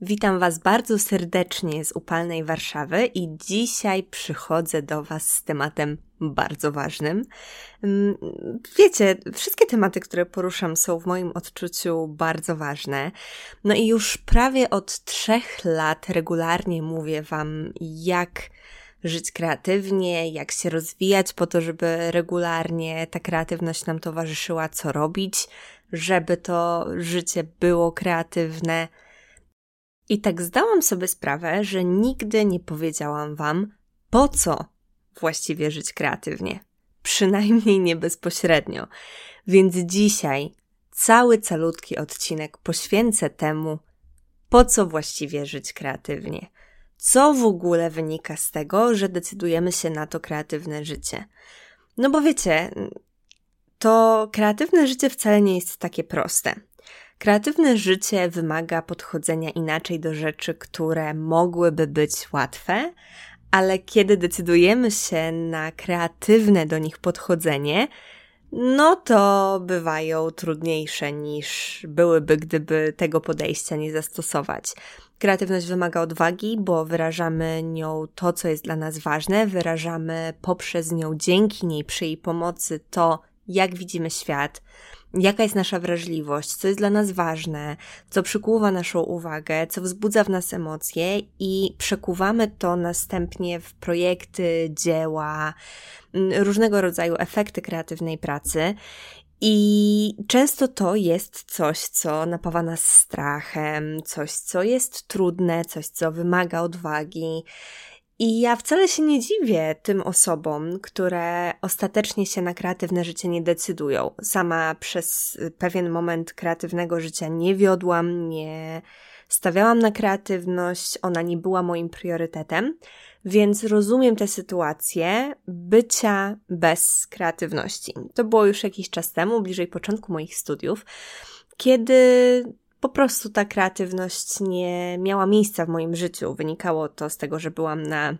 Witam Was bardzo serdecznie z upalnej Warszawy i dzisiaj przychodzę do Was z tematem bardzo ważnym. Mm, wiecie, wszystkie tematy, które poruszam, są w moim odczuciu bardzo ważne. No i już prawie od trzech lat regularnie mówię Wam, jak żyć kreatywnie, jak się rozwijać po to, żeby regularnie ta kreatywność nam towarzyszyła, co robić, żeby to życie było kreatywne i tak zdałam sobie sprawę, że nigdy nie powiedziałam Wam, po co właściwie żyć kreatywnie. Przynajmniej nie bezpośrednio. Więc dzisiaj cały calutki odcinek poświęcę temu, po co właściwie żyć kreatywnie. Co w ogóle wynika z tego, że decydujemy się na to kreatywne życie? No bo wiecie, to kreatywne życie wcale nie jest takie proste. Kreatywne życie wymaga podchodzenia inaczej do rzeczy, które mogłyby być łatwe, ale kiedy decydujemy się na kreatywne do nich podchodzenie, no to bywają trudniejsze niż byłyby, gdyby tego podejścia nie zastosować. Kreatywność wymaga odwagi, bo wyrażamy nią to, co jest dla nas ważne, wyrażamy poprzez nią, dzięki niej, przy jej pomocy to, jak widzimy świat, jaka jest nasza wrażliwość, co jest dla nas ważne, co przykuwa naszą uwagę, co wzbudza w nas emocje i przekuwamy to następnie w projekty, dzieła, różnego rodzaju efekty kreatywnej pracy. I często to jest coś, co napawa nas strachem, coś, co jest trudne, coś, co wymaga odwagi. I ja wcale się nie dziwię tym osobom, które ostatecznie się na kreatywne życie nie decydują. Sama przez pewien moment kreatywnego życia nie wiodłam, nie stawiałam na kreatywność, ona nie była moim priorytetem, więc rozumiem tę sytuację bycia bez kreatywności. To było już jakiś czas temu, bliżej początku moich studiów, kiedy po prostu ta kreatywność nie miała miejsca w moim życiu. Wynikało to z tego, że byłam na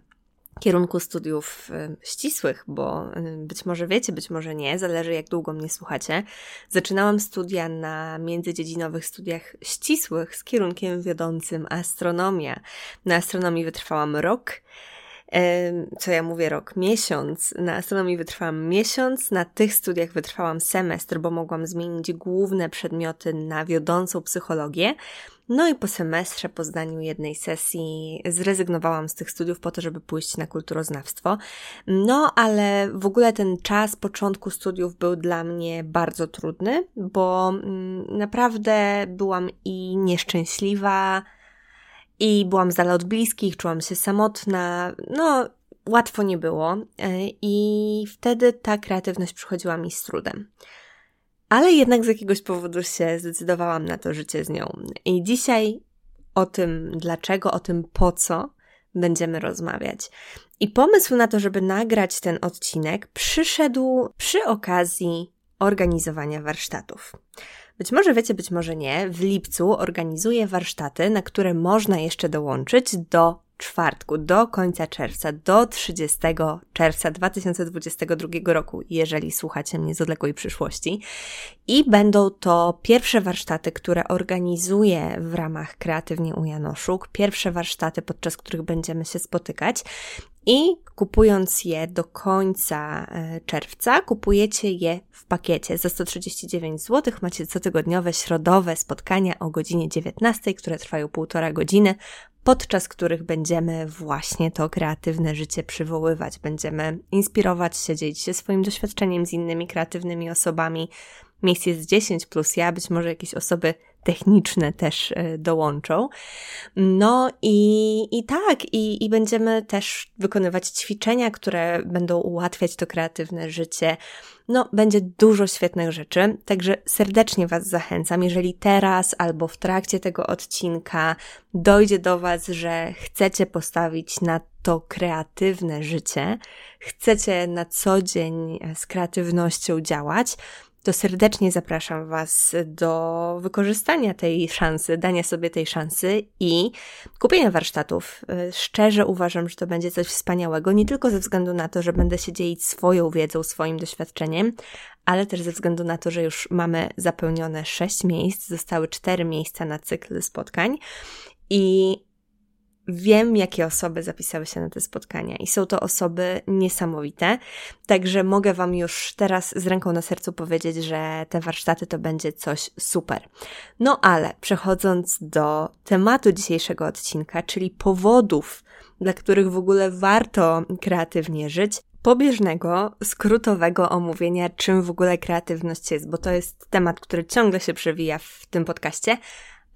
kierunku studiów y, ścisłych, bo y, być może wiecie, być może nie, zależy jak długo mnie słuchacie. Zaczynałam studia na międzydziedzinowych studiach ścisłych z kierunkiem wiodącym astronomia. Na astronomii wytrwałam rok co ja mówię rok, miesiąc. Na astronomii wytrwałam miesiąc, na tych studiach wytrwałam semestr, bo mogłam zmienić główne przedmioty na wiodącą psychologię. No i po semestrze, po zdaniu jednej sesji, zrezygnowałam z tych studiów po to, żeby pójść na kulturoznawstwo. No, ale w ogóle ten czas początku studiów był dla mnie bardzo trudny, bo mm, naprawdę byłam i nieszczęśliwa, i byłam z dala od bliskich, czułam się samotna, no łatwo nie było e, i wtedy ta kreatywność przychodziła mi z trudem. Ale jednak z jakiegoś powodu się zdecydowałam na to życie z nią. I dzisiaj o tym dlaczego, o tym po co będziemy rozmawiać. I pomysł na to, żeby nagrać ten odcinek przyszedł przy okazji organizowania warsztatów. Być może wiecie, być może nie, w lipcu organizuję warsztaty, na które można jeszcze dołączyć do czwartku, do końca czerwca, do 30 czerwca 2022 roku, jeżeli słuchacie mnie z odległej przyszłości. I będą to pierwsze warsztaty, które organizuję w ramach Kreatywnie u Janoszuk, pierwsze warsztaty, podczas których będziemy się spotykać. I kupując je do końca e, czerwca, kupujecie je w pakiecie. Za 139 zł macie cotygodniowe, środowe spotkania o godzinie 19, które trwają półtora godziny podczas których będziemy właśnie to kreatywne życie przywoływać. Będziemy inspirować się, dzielić się swoim doświadczeniem z innymi kreatywnymi osobami. Miejsc jest 10 plus ja, być może jakieś osoby techniczne też e, dołączą. No i, i tak, i, i będziemy też wykonywać ćwiczenia, które będą ułatwiać to kreatywne życie. No, będzie dużo świetnych rzeczy, także serdecznie Was zachęcam, jeżeli teraz albo w trakcie tego odcinka dojdzie do Was, że chcecie postawić na to kreatywne życie, chcecie na co dzień z kreatywnością działać, to serdecznie zapraszam Was do wykorzystania tej szansy, dania sobie tej szansy i kupienia warsztatów. Szczerze uważam, że to będzie coś wspaniałego, nie tylko ze względu na to, że będę się dzielić swoją wiedzą, swoim doświadczeniem, ale też ze względu na to, że już mamy zapełnione sześć miejsc, zostały cztery miejsca na cykl spotkań I Wiem, jakie osoby zapisały się na te spotkania i są to osoby niesamowite, także mogę Wam już teraz z ręką na sercu powiedzieć, że te warsztaty to będzie coś super. No ale przechodząc do tematu dzisiejszego odcinka, czyli powodów, dla których w ogóle warto kreatywnie żyć, pobieżnego, skrótowego omówienia, czym w ogóle kreatywność jest, bo to jest temat, który ciągle się przewija w tym podcaście,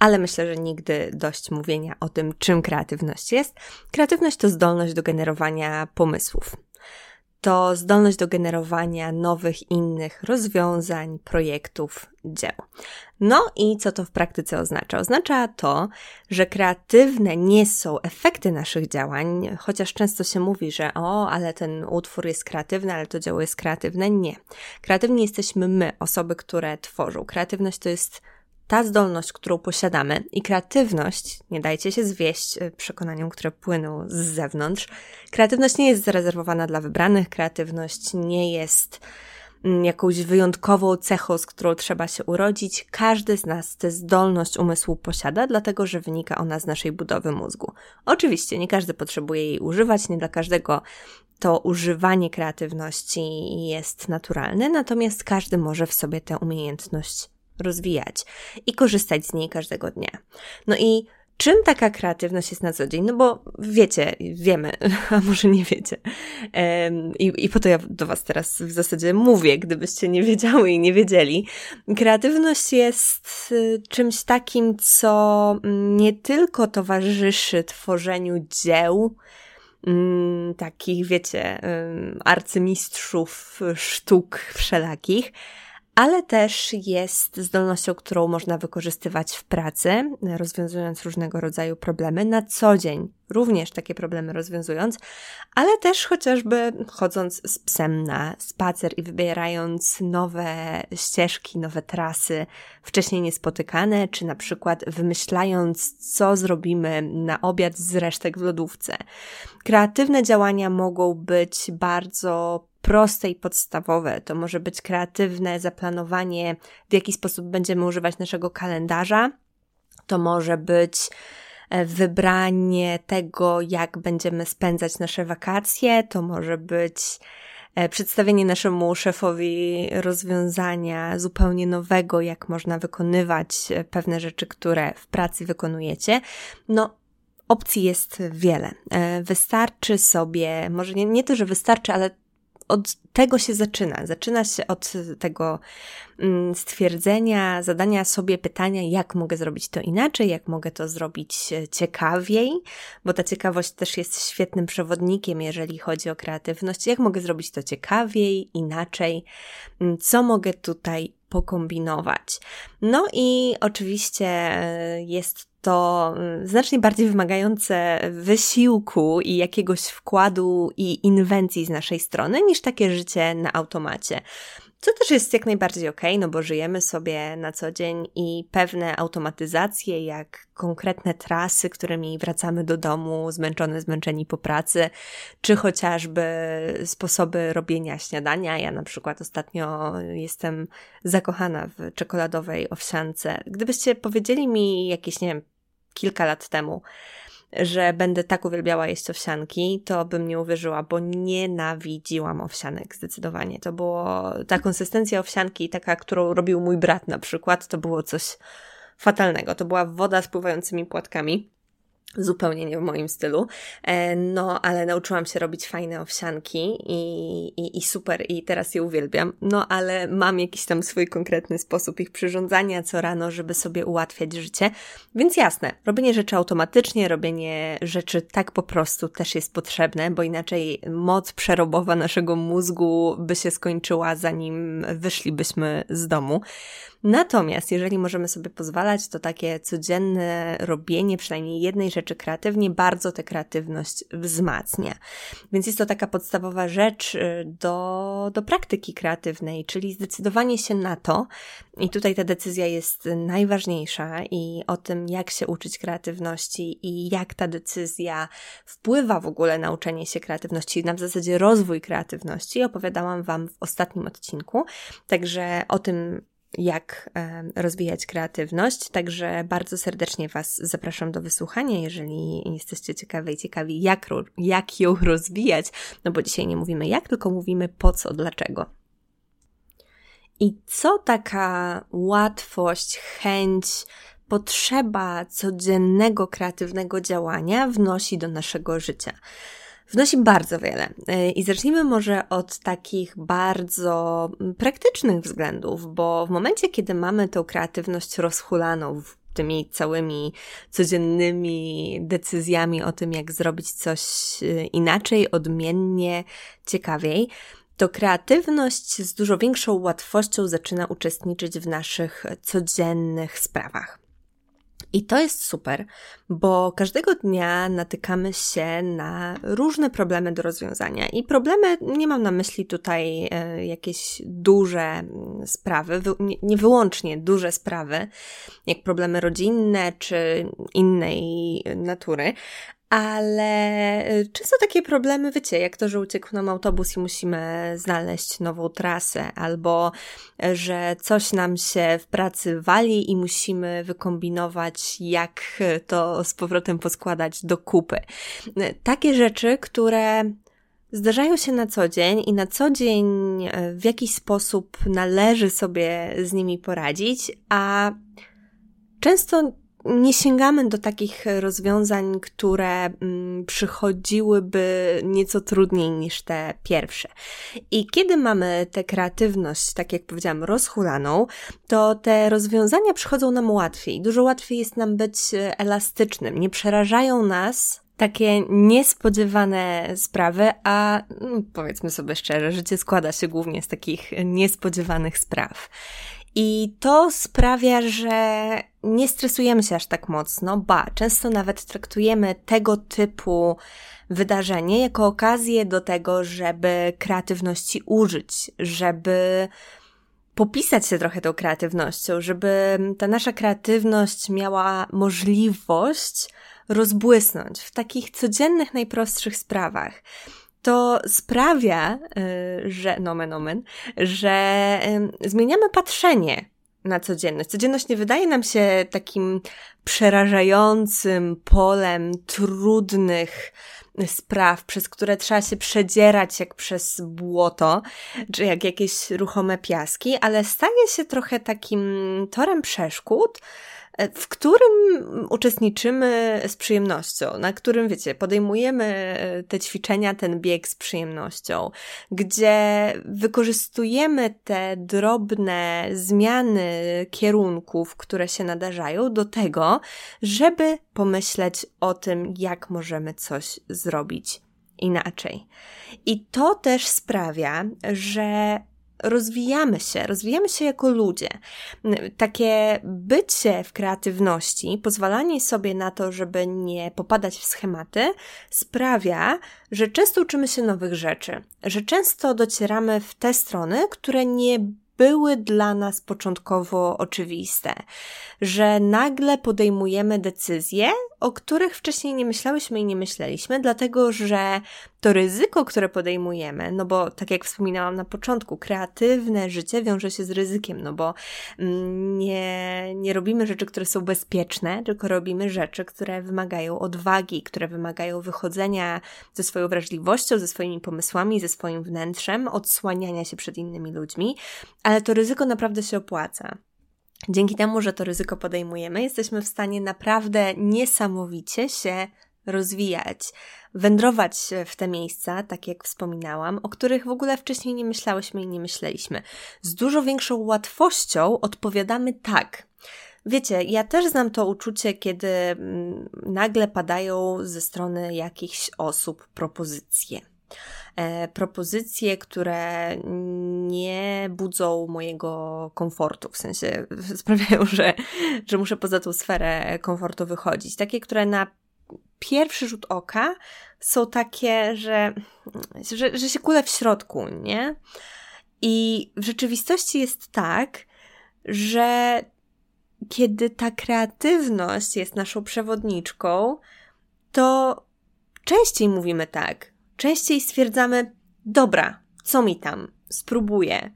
ale myślę, że nigdy dość mówienia o tym, czym kreatywność jest. Kreatywność to zdolność do generowania pomysłów. To zdolność do generowania nowych, innych rozwiązań, projektów, dzieł. No i co to w praktyce oznacza? Oznacza to, że kreatywne nie są efekty naszych działań, chociaż często się mówi, że o, ale ten utwór jest kreatywny, ale to dzieło jest kreatywne. Nie. Kreatywni jesteśmy my, osoby, które tworzą. Kreatywność to jest ta zdolność, którą posiadamy i kreatywność, nie dajcie się zwieść e, przekonaniom, które płyną z zewnątrz, kreatywność nie jest zarezerwowana dla wybranych, kreatywność nie jest mm, jakąś wyjątkową cechą, z którą trzeba się urodzić. Każdy z nas tę zdolność umysłu posiada, dlatego że wynika ona z naszej budowy mózgu. Oczywiście nie każdy potrzebuje jej używać, nie dla każdego to używanie kreatywności jest naturalne, natomiast każdy może w sobie tę umiejętność rozwijać i korzystać z niej każdego dnia. No i czym taka kreatywność jest na co dzień? No bo wiecie, wiemy, a może nie wiecie. I, I po to ja do Was teraz w zasadzie mówię, gdybyście nie wiedziały i nie wiedzieli. Kreatywność jest y, czymś takim, co nie tylko towarzyszy tworzeniu dzieł, mm, takich, wiecie, arcymistrzów sztuk wszelakich, ale też jest zdolnością, którą można wykorzystywać w pracy, rozwiązując różnego rodzaju problemy na co dzień, również takie problemy rozwiązując, ale też chociażby chodząc z psem na spacer i wybierając nowe ścieżki, nowe trasy wcześniej niespotykane, czy na przykład wymyślając, co zrobimy na obiad z resztek w lodówce. Kreatywne działania mogą być bardzo proste i podstawowe. To może być kreatywne zaplanowanie, w jaki sposób będziemy używać naszego kalendarza. To może być e, wybranie tego, jak będziemy spędzać nasze wakacje. To może być e, przedstawienie naszemu szefowi rozwiązania zupełnie nowego, jak można wykonywać e, pewne rzeczy, które w pracy wykonujecie. No, opcji jest wiele. Wystarczy sobie, może nie, nie to, że wystarczy, ale od tego się zaczyna. Zaczyna się od tego mm, stwierdzenia, zadania sobie pytania, jak mogę zrobić to inaczej, jak mogę to zrobić e, ciekawiej, bo ta ciekawość też jest świetnym przewodnikiem, jeżeli chodzi o kreatywność. Jak mogę zrobić to ciekawiej, inaczej, mm, co mogę tutaj pokombinować. No i oczywiście e, jest to mm, znacznie bardziej wymagające wysiłku i jakiegoś wkładu i inwencji z naszej strony niż takie życie na automacie. Co też jest jak najbardziej ok, no bo żyjemy sobie na co dzień i pewne automatyzacje, jak konkretne trasy, którymi wracamy do domu, zmęczone, zmęczeni po pracy, czy chociażby sposoby robienia śniadania. Ja na przykład ostatnio jestem zakochana w czekoladowej owsiance. Gdybyście powiedzieli mi jakieś, nie wiem, kilka lat temu, że będę tak uwielbiała jeść owsianki, to bym nie uwierzyła, bo nienawidziłam owsianek zdecydowanie. To było ta konsystencja owsianki, taka, którą robił mój brat na przykład, to było coś fatalnego. To była woda z pływającymi płatkami zupełnie nie w moim stylu. E, no, ale nauczyłam się robić fajne owsianki i, i, i, super, i teraz je uwielbiam. No, ale mam jakiś tam swój konkretny sposób ich przyrządzania co rano, żeby sobie ułatwiać życie. Więc jasne, robienie rzeczy automatycznie, robienie rzeczy tak po prostu też jest potrzebne, bo inaczej moc przerobowa naszego mózgu by się skończyła, zanim wyszlibyśmy z domu. Natomiast jeżeli możemy sobie pozwalać, to takie codzienne robienie przynajmniej jednej rzeczy kreatywnie bardzo tę kreatywność wzmacnia. Więc jest to taka podstawowa rzecz y, do, do praktyki kreatywnej, czyli zdecydowanie się na to, i tutaj ta decyzja jest najważniejsza i o tym, jak się uczyć kreatywności i jak ta decyzja wpływa w ogóle na uczenie się kreatywności, na w zasadzie rozwój kreatywności, opowiadałam Wam w ostatnim odcinku. Także o tym, jak rozwijać kreatywność. Także bardzo serdecznie Was zapraszam do wysłuchania, jeżeli jesteście ciekawi i ciekawi, jak, jak ją rozwijać. No bo dzisiaj nie mówimy jak, tylko mówimy po co, dlaczego. I co taka łatwość, chęć, potrzeba codziennego kreatywnego działania wnosi do naszego życia? Wnosi bardzo wiele. E, I zacznijmy może od takich bardzo praktycznych względów, bo w momencie, kiedy mamy tą kreatywność rozhulaną tymi całymi codziennymi decyzjami o tym, jak zrobić coś e, inaczej, odmiennie, ciekawiej, to kreatywność z dużo większą łatwością zaczyna uczestniczyć w naszych codziennych sprawach. I to jest super, bo każdego dnia natykamy się na różne problemy do rozwiązania. I problemy, nie mam na myśli tutaj e, jakieś duże mm, sprawy, nie wyłącznie duże sprawy, jak problemy rodzinne czy innej natury, ale y, często takie problemy, wiecie, jak to, że uciekł nam autobus i musimy znaleźć nową trasę, albo y, że coś nam się w pracy wali i musimy wykombinować, jak to z powrotem poskładać do kupy. Y, takie rzeczy, które zdarzają się na co dzień i na co dzień w jakiś sposób należy sobie z nimi poradzić, a często nie sięgamy do takich rozwiązań, które mm, przychodziłyby nieco trudniej niż te pierwsze. I kiedy mamy tę kreatywność, tak jak powiedziałam, rozhulaną, to te rozwiązania przychodzą nam łatwiej. Dużo łatwiej jest nam być elastycznym. Nie przerażają nas takie niespodziewane sprawy, a no, powiedzmy sobie szczerze, życie składa się głównie z takich niespodziewanych spraw. I to sprawia, że nie stresujemy się aż tak mocno, ba, często nawet traktujemy tego typu wydarzenie jako okazję do tego, żeby kreatywności użyć, żeby popisać się trochę tą kreatywnością, żeby ta nasza kreatywność miała możliwość rozbłysnąć w takich codziennych, najprostszych sprawach to sprawia, y, że, nomen omen, że zmieniamy patrzenie na codzienność. Codzienność nie wydaje nam się takim przerażającym polem trudnych spraw, przez które trzeba się przedzierać jak przez błoto, czy jak jakieś ruchome piaski, ale staje się trochę takim torem przeszkód, w którym uczestniczymy z przyjemnością, na którym, wiecie, podejmujemy e, te ćwiczenia, ten bieg z przyjemnością, gdzie wykorzystujemy te drobne zmiany kierunków, które się nadarzają, do tego, żeby pomyśleć o tym, jak możemy coś zrobić inaczej. I to też sprawia, że rozwijamy się, rozwijamy się jako ludzie. Takie bycie w kreatywności, pozwalanie sobie na to, żeby nie popadać w schematy, sprawia, że często uczymy się nowych rzeczy, że często docieramy w te strony, które nie były dla nas początkowo oczywiste, że nagle podejmujemy decyzje, o których wcześniej nie myślałyśmy i nie myśleliśmy, dlatego że to ryzyko, które podejmujemy, no bo tak jak wspominałam na początku, kreatywne życie wiąże się z ryzykiem, no bo mm, nie, nie robimy rzeczy, które są bezpieczne, tylko robimy rzeczy, które wymagają odwagi, które wymagają wychodzenia ze swoją wrażliwością, ze swoimi pomysłami, ze swoim wnętrzem, odsłaniania się przed innymi ludźmi, ale to ryzyko naprawdę się opłaca. Dzięki temu, że to ryzyko podejmujemy, jesteśmy w stanie naprawdę niesamowicie się rozwijać, wędrować w te miejsca, tak jak wspominałam, o których w ogóle wcześniej nie myślałyśmy i nie myśleliśmy. Z dużo większą łatwością odpowiadamy tak. Wiecie, ja też znam to uczucie, kiedy mm, nagle padają ze strony jakichś osób propozycje E, propozycje, które nie budzą mojego komfortu, w sensie sprawiają, że, że muszę poza tą sferę komfortu wychodzić. Takie, które na pierwszy rzut oka są takie, że, że, że się kule w środku, nie? I w rzeczywistości jest tak, że kiedy ta kreatywność jest naszą przewodniczką, to częściej mówimy tak częściej stwierdzamy, dobra, co mi tam, spróbuję.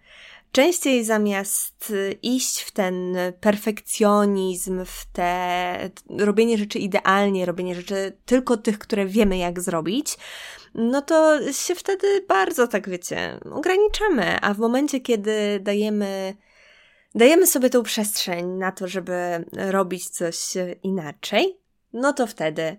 Częściej zamiast iść w ten perfekcjonizm, w te robienie rzeczy idealnie, robienie rzeczy tylko tych, które wiemy jak zrobić, no to się wtedy bardzo, tak wiecie, ograniczamy. A w momencie, kiedy dajemy, dajemy sobie tą przestrzeń na to, żeby robić coś inaczej, no to wtedy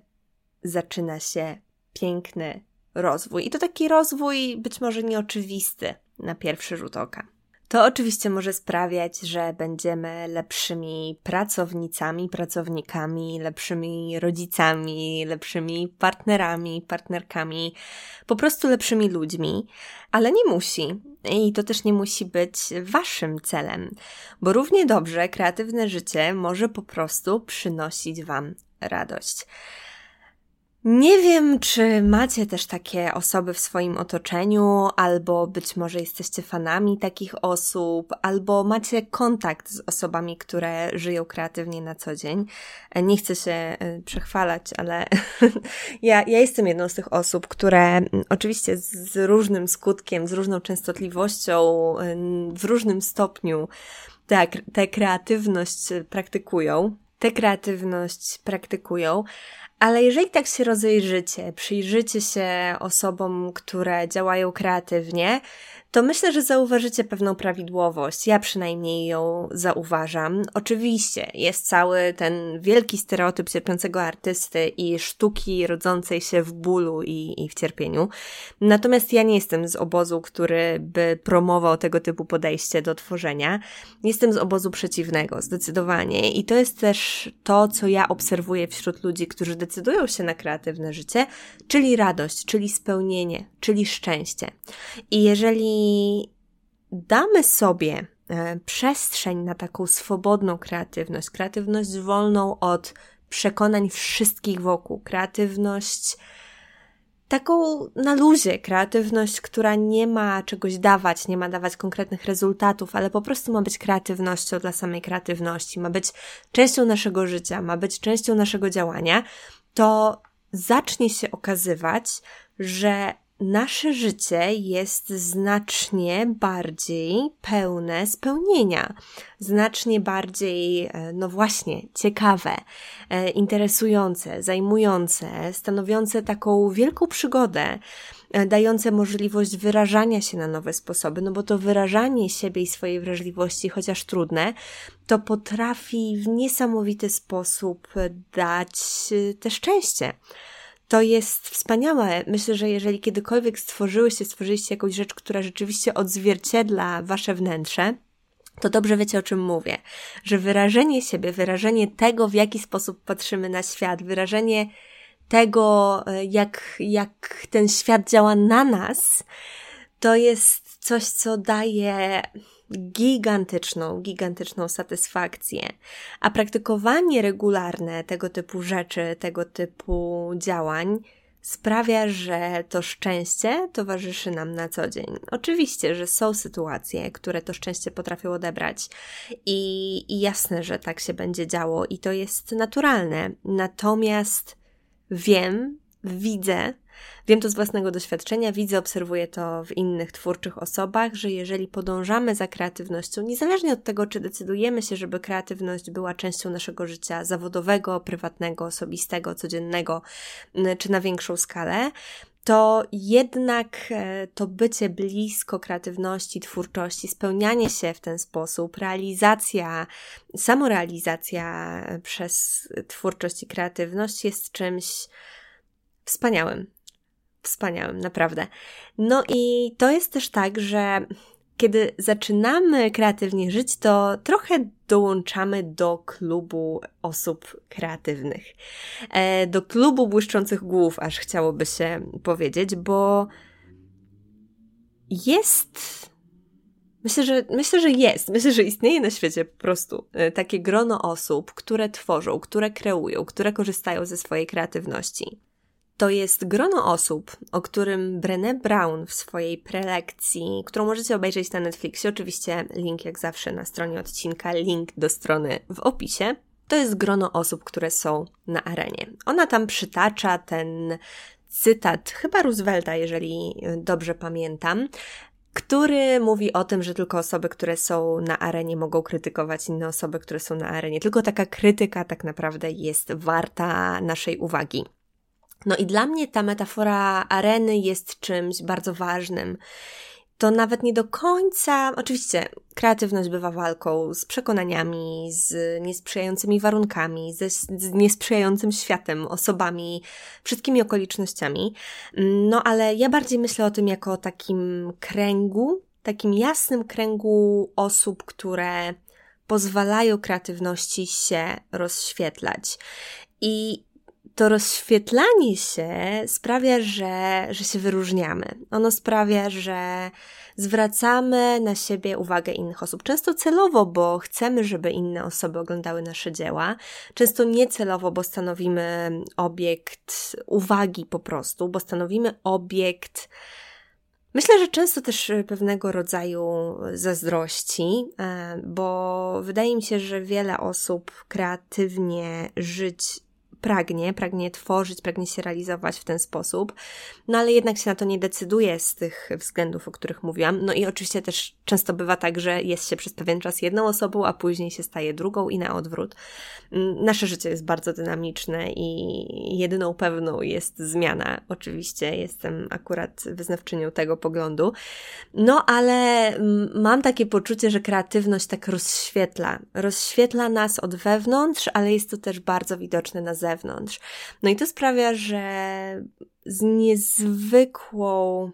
zaczyna się piękny rozwój. I to taki rozwój być może nieoczywisty na pierwszy rzut oka. To oczywiście może sprawiać, że będziemy lepszymi pracownicami, pracownikami, lepszymi rodzicami, lepszymi partnerami, partnerkami, po prostu lepszymi ludźmi, ale nie musi. I to też nie musi być waszym celem, bo równie dobrze kreatywne życie może po prostu przynosić wam radość. Nie wiem, czy macie też takie osoby w swoim otoczeniu, albo być może jesteście fanami takich osób, albo macie kontakt z osobami, które żyją kreatywnie na co dzień. Nie chcę się e, przechwalać, ale ja, ja jestem jedną z tych osób, które oczywiście z różnym skutkiem, z różną częstotliwością, w różnym stopniu tę kreatywność praktykują. Tę kreatywność praktykują, ale jeżeli tak się rozejrzycie, przyjrzycie się osobom, które działają kreatywnie, to myślę, że zauważycie pewną prawidłowość. Ja przynajmniej ją zauważam. Oczywiście jest cały ten wielki stereotyp cierpiącego artysty i sztuki rodzącej się w bólu i, i w cierpieniu. Natomiast ja nie jestem z obozu, który by promował tego typu podejście do tworzenia. Jestem z obozu przeciwnego, zdecydowanie. I to jest też to, co ja obserwuję wśród ludzi, którzy decydują się na kreatywne życie, czyli radość, czyli spełnienie, czyli szczęście. I jeżeli damy sobie e, przestrzeń na taką swobodną kreatywność, kreatywność wolną od przekonań wszystkich wokół, kreatywność taką na luzie, kreatywność, która nie ma czegoś dawać, nie ma dawać konkretnych rezultatów, ale po prostu ma być kreatywnością dla samej kreatywności, ma być częścią naszego życia, ma być częścią naszego działania, to zacznie się okazywać, że nasze życie jest znacznie bardziej pełne spełnienia, znacznie bardziej, e, no właśnie, ciekawe, e, interesujące, zajmujące, stanowiące taką wielką przygodę, e, dające możliwość wyrażania się na nowe sposoby, no bo to wyrażanie siebie i swojej wrażliwości, chociaż trudne, to potrafi w niesamowity sposób dać też szczęście to jest wspaniałe. Myślę, że jeżeli kiedykolwiek stworzyłyście, stworzyliście jakąś rzecz, która rzeczywiście odzwierciedla wasze wnętrze, to dobrze wiecie, o czym mówię. Że wyrażenie siebie, wyrażenie tego, w jaki sposób patrzymy na świat, wyrażenie tego, e, jak, jak ten świat działa na nas, to jest coś, co daje gigantyczną, gigantyczną satysfakcję. A praktykowanie regularne tego typu rzeczy, tego typu działań sprawia, że to szczęście towarzyszy nam na co dzień. Oczywiście, że są sytuacje, które to szczęście potrafią odebrać i, i jasne, że tak się będzie działo i to jest naturalne. Natomiast wiem, widzę, Wiem to z własnego doświadczenia, widzę, obserwuję to w innych twórczych osobach, że jeżeli podążamy za kreatywnością, niezależnie od tego, czy decydujemy się, żeby kreatywność była częścią naszego życia zawodowego, prywatnego, osobistego, codziennego, czy na większą skalę, to jednak e, to bycie blisko kreatywności, twórczości, spełnianie się w ten sposób, realizacja, samorealizacja przez twórczość i kreatywność jest czymś wspaniałym wspaniałym, naprawdę. No i to jest też tak, że kiedy zaczynamy kreatywnie żyć, to trochę dołączamy do klubu osób kreatywnych. E, do klubu błyszczących głów, aż chciałoby się powiedzieć, bo jest. Myślę, że, myślę, że jest. Myślę, że istnieje na świecie po prostu e, takie grono osób, które tworzą, które kreują, które korzystają ze swojej kreatywności. To jest grono osób, o którym Brené Brown w swojej prelekcji, którą możecie obejrzeć na Netflixie, oczywiście link jak zawsze na stronie odcinka, link do strony w opisie. To jest grono osób, które są na arenie. Ona tam przytacza ten cytat, chyba Roosevelta, jeżeli dobrze pamiętam, który mówi o tym, że tylko osoby, które są na arenie, mogą krytykować inne osoby, które są na arenie. Tylko taka krytyka tak naprawdę jest warta naszej uwagi. No i dla mnie ta metafora areny jest czymś bardzo ważnym to nawet nie do końca, oczywiście kreatywność bywa walką z przekonaniami, z niesprzyjającymi warunkami, ze, z niesprzyjającym światem, osobami, wszystkimi okolicznościami. No ale ja bardziej myślę o tym jako takim kręgu, takim jasnym kręgu osób, które pozwalają kreatywności się rozświetlać. I to rozświetlanie się sprawia, że, że się wyróżniamy. Ono sprawia, że zwracamy na siebie uwagę innych osób. Często celowo, bo chcemy, żeby inne osoby oglądały nasze dzieła. Często niecelowo, bo stanowimy obiekt uwagi po prostu, bo stanowimy obiekt. Myślę, że często też pewnego rodzaju zazdrości, e, bo wydaje mi się, że wiele osób kreatywnie żyć pragnie, pragnie tworzyć, pragnie się realizować w ten sposób, no ale jednak się na to nie decyduje z tych względów, o których mówiłam. No i oczywiście też często bywa tak, że jest się przez pewien czas jedną osobą, a później się staje drugą i na odwrót. Mm, nasze życie jest bardzo dynamiczne i jedyną pewną jest zmiana. Oczywiście jestem akurat wyznawczynią tego poglądu. No ale mam takie poczucie, że kreatywność tak rozświetla. Rozświetla nas od wewnątrz, ale jest to też bardzo widoczne na zewnątrz zewnątrz. No i to sprawia, że z niezwykłą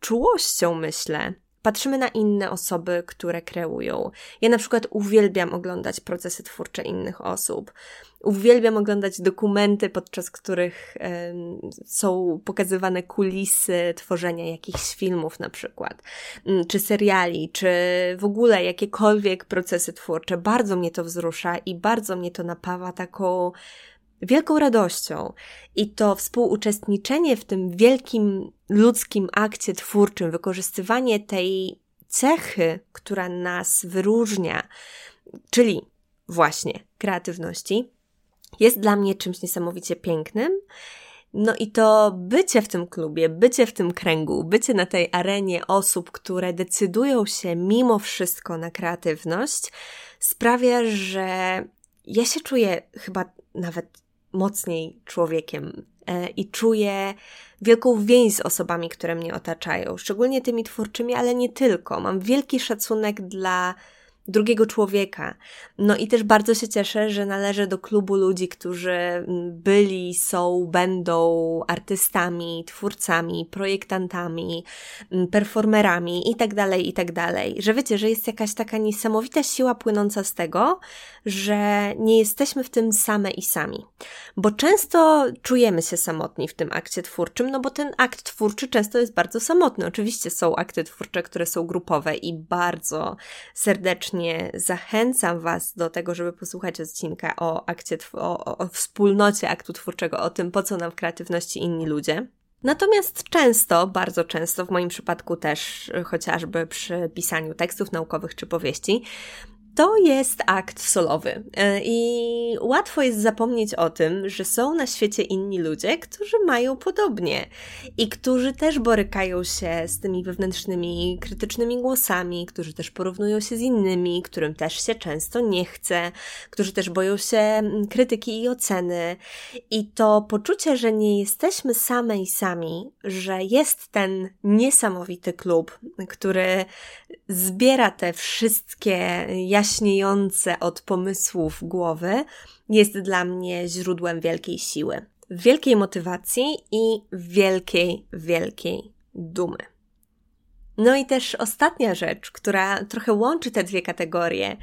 czułością, myślę, patrzymy na inne osoby, które kreują. Ja na przykład uwielbiam oglądać procesy twórcze innych osób. Uwielbiam oglądać dokumenty, podczas których są pokazywane kulisy tworzenia jakichś filmów na przykład, y, czy seriali, czy w ogóle jakiekolwiek procesy twórcze. Bardzo mnie to wzrusza i bardzo mnie to napawa taką wielką radością i to współuczestniczenie w tym wielkim ludzkim akcie twórczym, wykorzystywanie tej cechy, która nas wyróżnia, czyli właśnie kreatywności, jest dla mnie czymś niesamowicie pięknym. No i to bycie w tym klubie, bycie w tym kręgu, bycie na tej arenie osób, które decydują się mimo wszystko na kreatywność, sprawia, że ja się czuję chyba nawet mocniej człowiekiem e, i czuję wielką więź z osobami, które mnie otaczają, szczególnie tymi twórczymi, ale nie tylko. Mam wielki szacunek dla drugiego człowieka. No i też bardzo się cieszę, że należę do klubu ludzi, którzy byli, są, będą artystami, twórcami, projektantami, performerami i tak dalej, i tak dalej. Że wiecie, że jest jakaś taka niesamowita siła płynąca z tego, że nie jesteśmy w tym same i sami. Bo często czujemy się samotni w tym akcie twórczym, no bo ten akt twórczy często jest bardzo samotny. Oczywiście są akty twórcze, które są grupowe i bardzo serdecznie serdecznie zachęcam Was do tego, żeby posłuchać odcinka o akcie, o, o wspólnocie aktu twórczego, o tym, po co nam w kreatywności inni ludzie. Natomiast często, bardzo często, w moim przypadku też, chociażby przy pisaniu tekstów naukowych czy powieści, to jest akt solowy e, i łatwo jest zapomnieć o tym, że są na świecie inni ludzie, którzy mają podobnie i którzy też borykają się z tymi wewnętrznymi, krytycznymi głosami, którzy też porównują się z innymi, którym też się często nie chce, którzy też boją się mm, krytyki i oceny. I to poczucie, że nie jesteśmy same i sami, że jest ten niesamowity klub, który zbiera te wszystkie jaśniejące od pomysłów głowy, jest dla mnie źródłem wielkiej siły, wielkiej motywacji i wielkiej, wielkiej dumy. No i też ostatnia rzecz, która trochę łączy te dwie kategorie,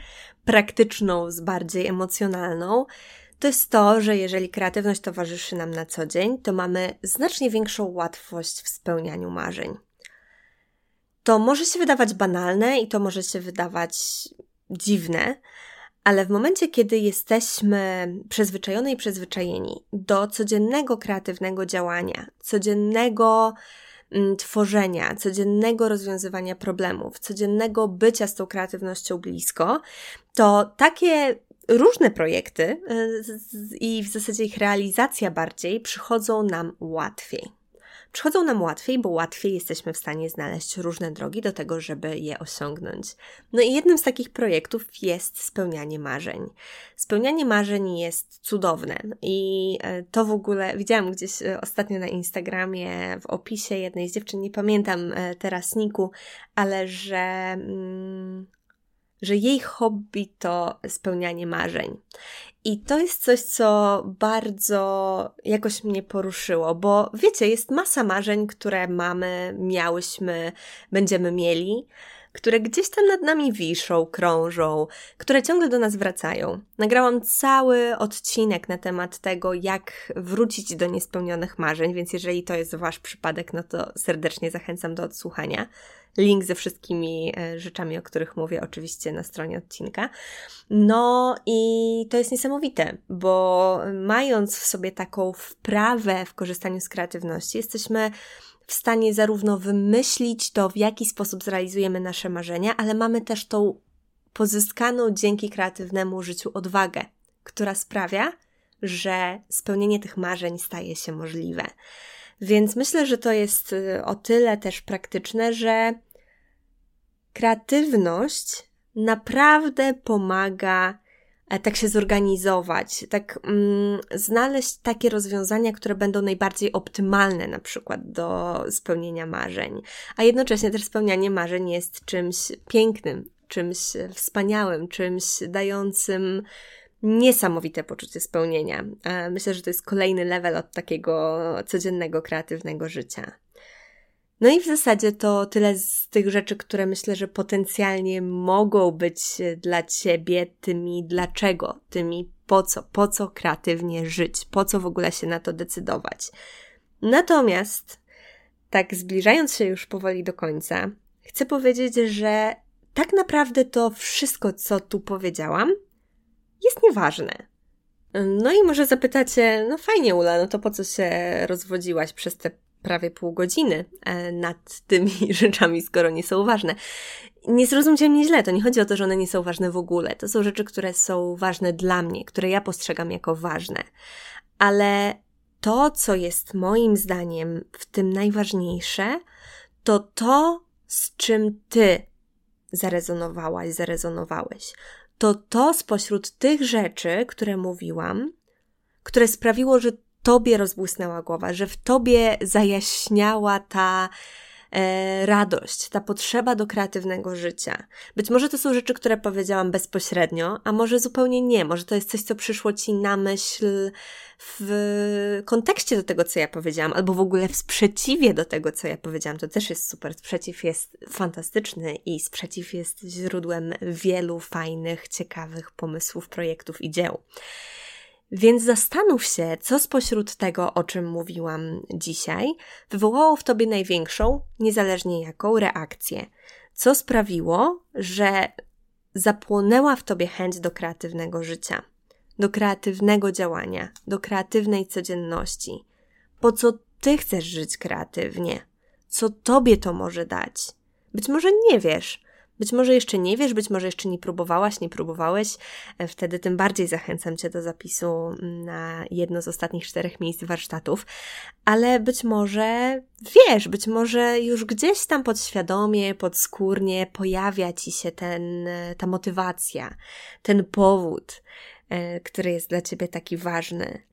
praktyczną z bardziej emocjonalną, to jest to, że jeżeli kreatywność towarzyszy nam na co dzień, to mamy znacznie większą łatwość w spełnianiu marzeń. To może się wydawać banalne i to może się wydawać dziwne, ale w momencie, kiedy jesteśmy przyzwyczajone i przyzwyczajeni do codziennego kreatywnego działania, codziennego mm, tworzenia, codziennego rozwiązywania problemów, codziennego bycia z tą kreatywnością blisko, to takie różne projekty y, i w zasadzie ich realizacja bardziej przychodzą nam łatwiej przychodzą nam łatwiej, bo łatwiej jesteśmy w stanie znaleźć różne drogi do tego, żeby je osiągnąć. No i jednym z takich projektów jest spełnianie marzeń. Spełnianie marzeń jest cudowne i e, to w ogóle widziałam gdzieś e, ostatnio na Instagramie w opisie jednej z dziewczyn, nie pamiętam e, teraz niku, ale że. Mm, że jej hobby to spełnianie marzeń. I to jest coś, co bardzo jakoś mnie poruszyło, bo wiecie, jest masa marzeń, które mamy, miałyśmy, będziemy mieli, które gdzieś tam nad nami wiszą, krążą, które ciągle do nas wracają. Nagrałam cały odcinek na temat tego, jak wrócić do niespełnionych marzeń, więc jeżeli to jest Wasz przypadek, no to serdecznie zachęcam do odsłuchania. Link ze wszystkimi e, rzeczami, o których mówię, oczywiście na stronie odcinka. No i to jest niesamowite, bo mając w sobie taką wprawę w korzystaniu z kreatywności, jesteśmy w stanie zarówno wymyślić to, w jaki sposób zrealizujemy nasze marzenia, ale mamy też tą pozyskaną dzięki kreatywnemu życiu odwagę, która sprawia, że spełnienie tych marzeń staje się możliwe. Więc myślę, że to jest y, o tyle też praktyczne, że kreatywność naprawdę pomaga tak się zorganizować, tak mm, znaleźć takie rozwiązania, które będą najbardziej optymalne na przykład do spełnienia marzeń. A jednocześnie też spełnianie marzeń jest czymś pięknym, czymś wspaniałym, czymś dającym niesamowite poczucie spełnienia. Myślę, że to jest kolejny level od takiego codziennego, kreatywnego życia. No i w zasadzie to tyle z tych rzeczy, które myślę, że potencjalnie mogą być dla ciebie tymi dlaczego, tymi po co, po co kreatywnie żyć, po co w ogóle się na to decydować. Natomiast, tak zbliżając się już powoli do końca, chcę powiedzieć, że tak naprawdę to wszystko, co tu powiedziałam, jest nieważne. No i może zapytacie, no fajnie Ula, no to po co się rozwodziłaś przez te prawie pół godziny e, nad tymi rzeczami, skoro nie są ważne. Nie zrozumcie mnie źle, to nie chodzi o to, że one nie są ważne w ogóle. To są rzeczy, które są ważne dla mnie, które ja postrzegam jako ważne. Ale to, co jest moim zdaniem w tym najważniejsze, to to, z czym ty zarezonowałaś, zarezonowałeś to to spośród tych rzeczy, które mówiłam, które sprawiło, że tobie rozbłysnęła głowa, że w tobie zajaśniała ta e, radość, ta potrzeba do kreatywnego życia. Być może to są rzeczy, które powiedziałam bezpośrednio, a może zupełnie nie. Może to jest coś, co przyszło ci na myśl w kontekście do tego, co ja powiedziałam, albo w ogóle w sprzeciwie do tego, co ja powiedziałam. To też jest super. Sprzeciw jest fantastyczny i sprzeciw jest źródłem wielu fajnych, ciekawych pomysłów, projektów i dzieł. Więc zastanów się, co spośród tego, o czym mówiłam dzisiaj, wywołało w tobie największą, niezależnie jaką, reakcję. Co sprawiło, że zapłonęła w tobie chęć do kreatywnego życia, do kreatywnego działania, do kreatywnej codzienności. Po co ty chcesz żyć kreatywnie? Co tobie to może dać? Być może nie wiesz, być może jeszcze nie wiesz, być może jeszcze nie próbowałaś, nie próbowałeś, e, wtedy tym bardziej zachęcam Cię do zapisu na jedno z ostatnich czterech miejsc warsztatów, ale być może wiesz, być może już gdzieś tam podświadomie, podskórnie pojawia Ci się ten, e, ta motywacja, ten powód, e, który jest dla Ciebie taki ważny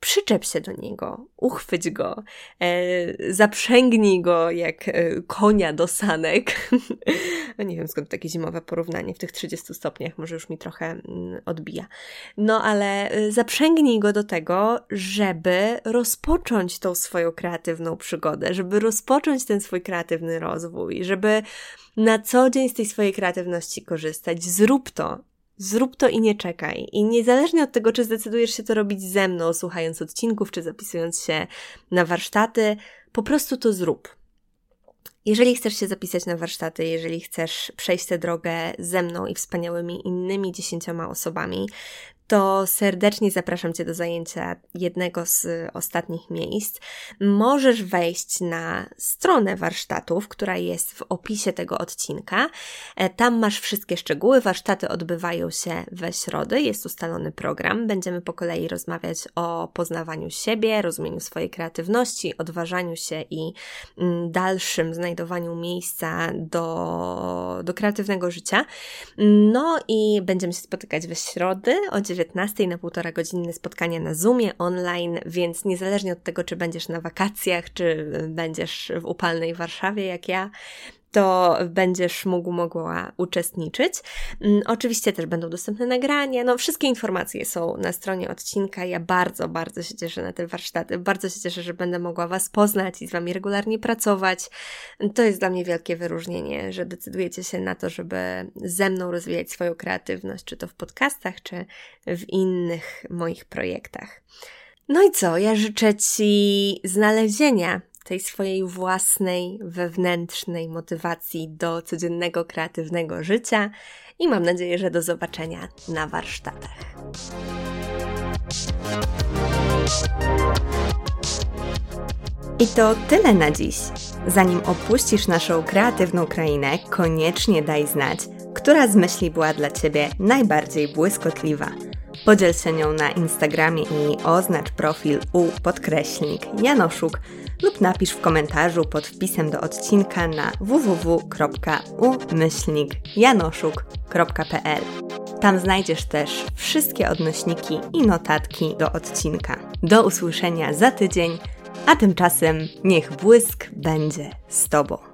przyczep się do niego, uchwyć go, e, zaprzęgnij go jak e, konia do sanek. nie wiem skąd takie zimowe porównanie w tych 30 stopniach, może już mi trochę mm, odbija. No ale e, zaprzęgnij go do tego, żeby rozpocząć tą swoją kreatywną przygodę, żeby rozpocząć ten swój kreatywny rozwój, żeby na co dzień z tej swojej kreatywności korzystać. Zrób to, Zrób to i nie czekaj. I niezależnie od tego, czy zdecydujesz się to robić ze mną, słuchając odcinków, czy zapisując się na warsztaty, po prostu to zrób. Jeżeli chcesz się zapisać na warsztaty, jeżeli chcesz przejść tę drogę ze mną i wspaniałymi innymi dziesięcioma osobami, to serdecznie zapraszam Cię do zajęcia jednego z ostatnich miejsc. Możesz wejść na stronę warsztatów, która jest w opisie tego odcinka. E, tam masz wszystkie szczegóły. Warsztaty odbywają się we środę, jest ustalony program. Będziemy po kolei rozmawiać o poznawaniu siebie, rozumieniu swojej kreatywności, odważaniu się i mm, dalszym znajdowaniu miejsca do, do kreatywnego życia. No i będziemy się spotykać we środę o 19 na półtora godzinne spotkanie na Zoomie online, więc niezależnie od tego, czy będziesz na wakacjach, czy będziesz w upalnej Warszawie jak ja, to będziesz mógł, mogła uczestniczyć. Mm, oczywiście też będą dostępne nagrania, no wszystkie informacje są na stronie odcinka. Ja bardzo, bardzo się cieszę na te warsztaty, bardzo się cieszę, że będę mogła Was poznać i z Wami regularnie pracować. To jest dla mnie wielkie wyróżnienie, że decydujecie się na to, żeby ze mną rozwijać swoją kreatywność, czy to w podcastach, czy w innych moich projektach. No i co? Ja życzę Ci znalezienia tej swojej własnej, wewnętrznej motywacji do codziennego, kreatywnego życia i mam nadzieję, że do zobaczenia na warsztatach. I to tyle na dziś. Zanim opuścisz naszą kreatywną krainę, koniecznie daj znać, która z myśli była dla Ciebie najbardziej błyskotliwa. Podziel się nią na Instagramie i oznacz profil u podkreślnik Janoszuk lub napisz w komentarzu pod wpisem do odcinka na www.umyślnikjanoszuk.pl. Tam znajdziesz też wszystkie odnośniki i notatki do odcinka. Do usłyszenia za tydzień, a tymczasem niech błysk będzie z Tobą.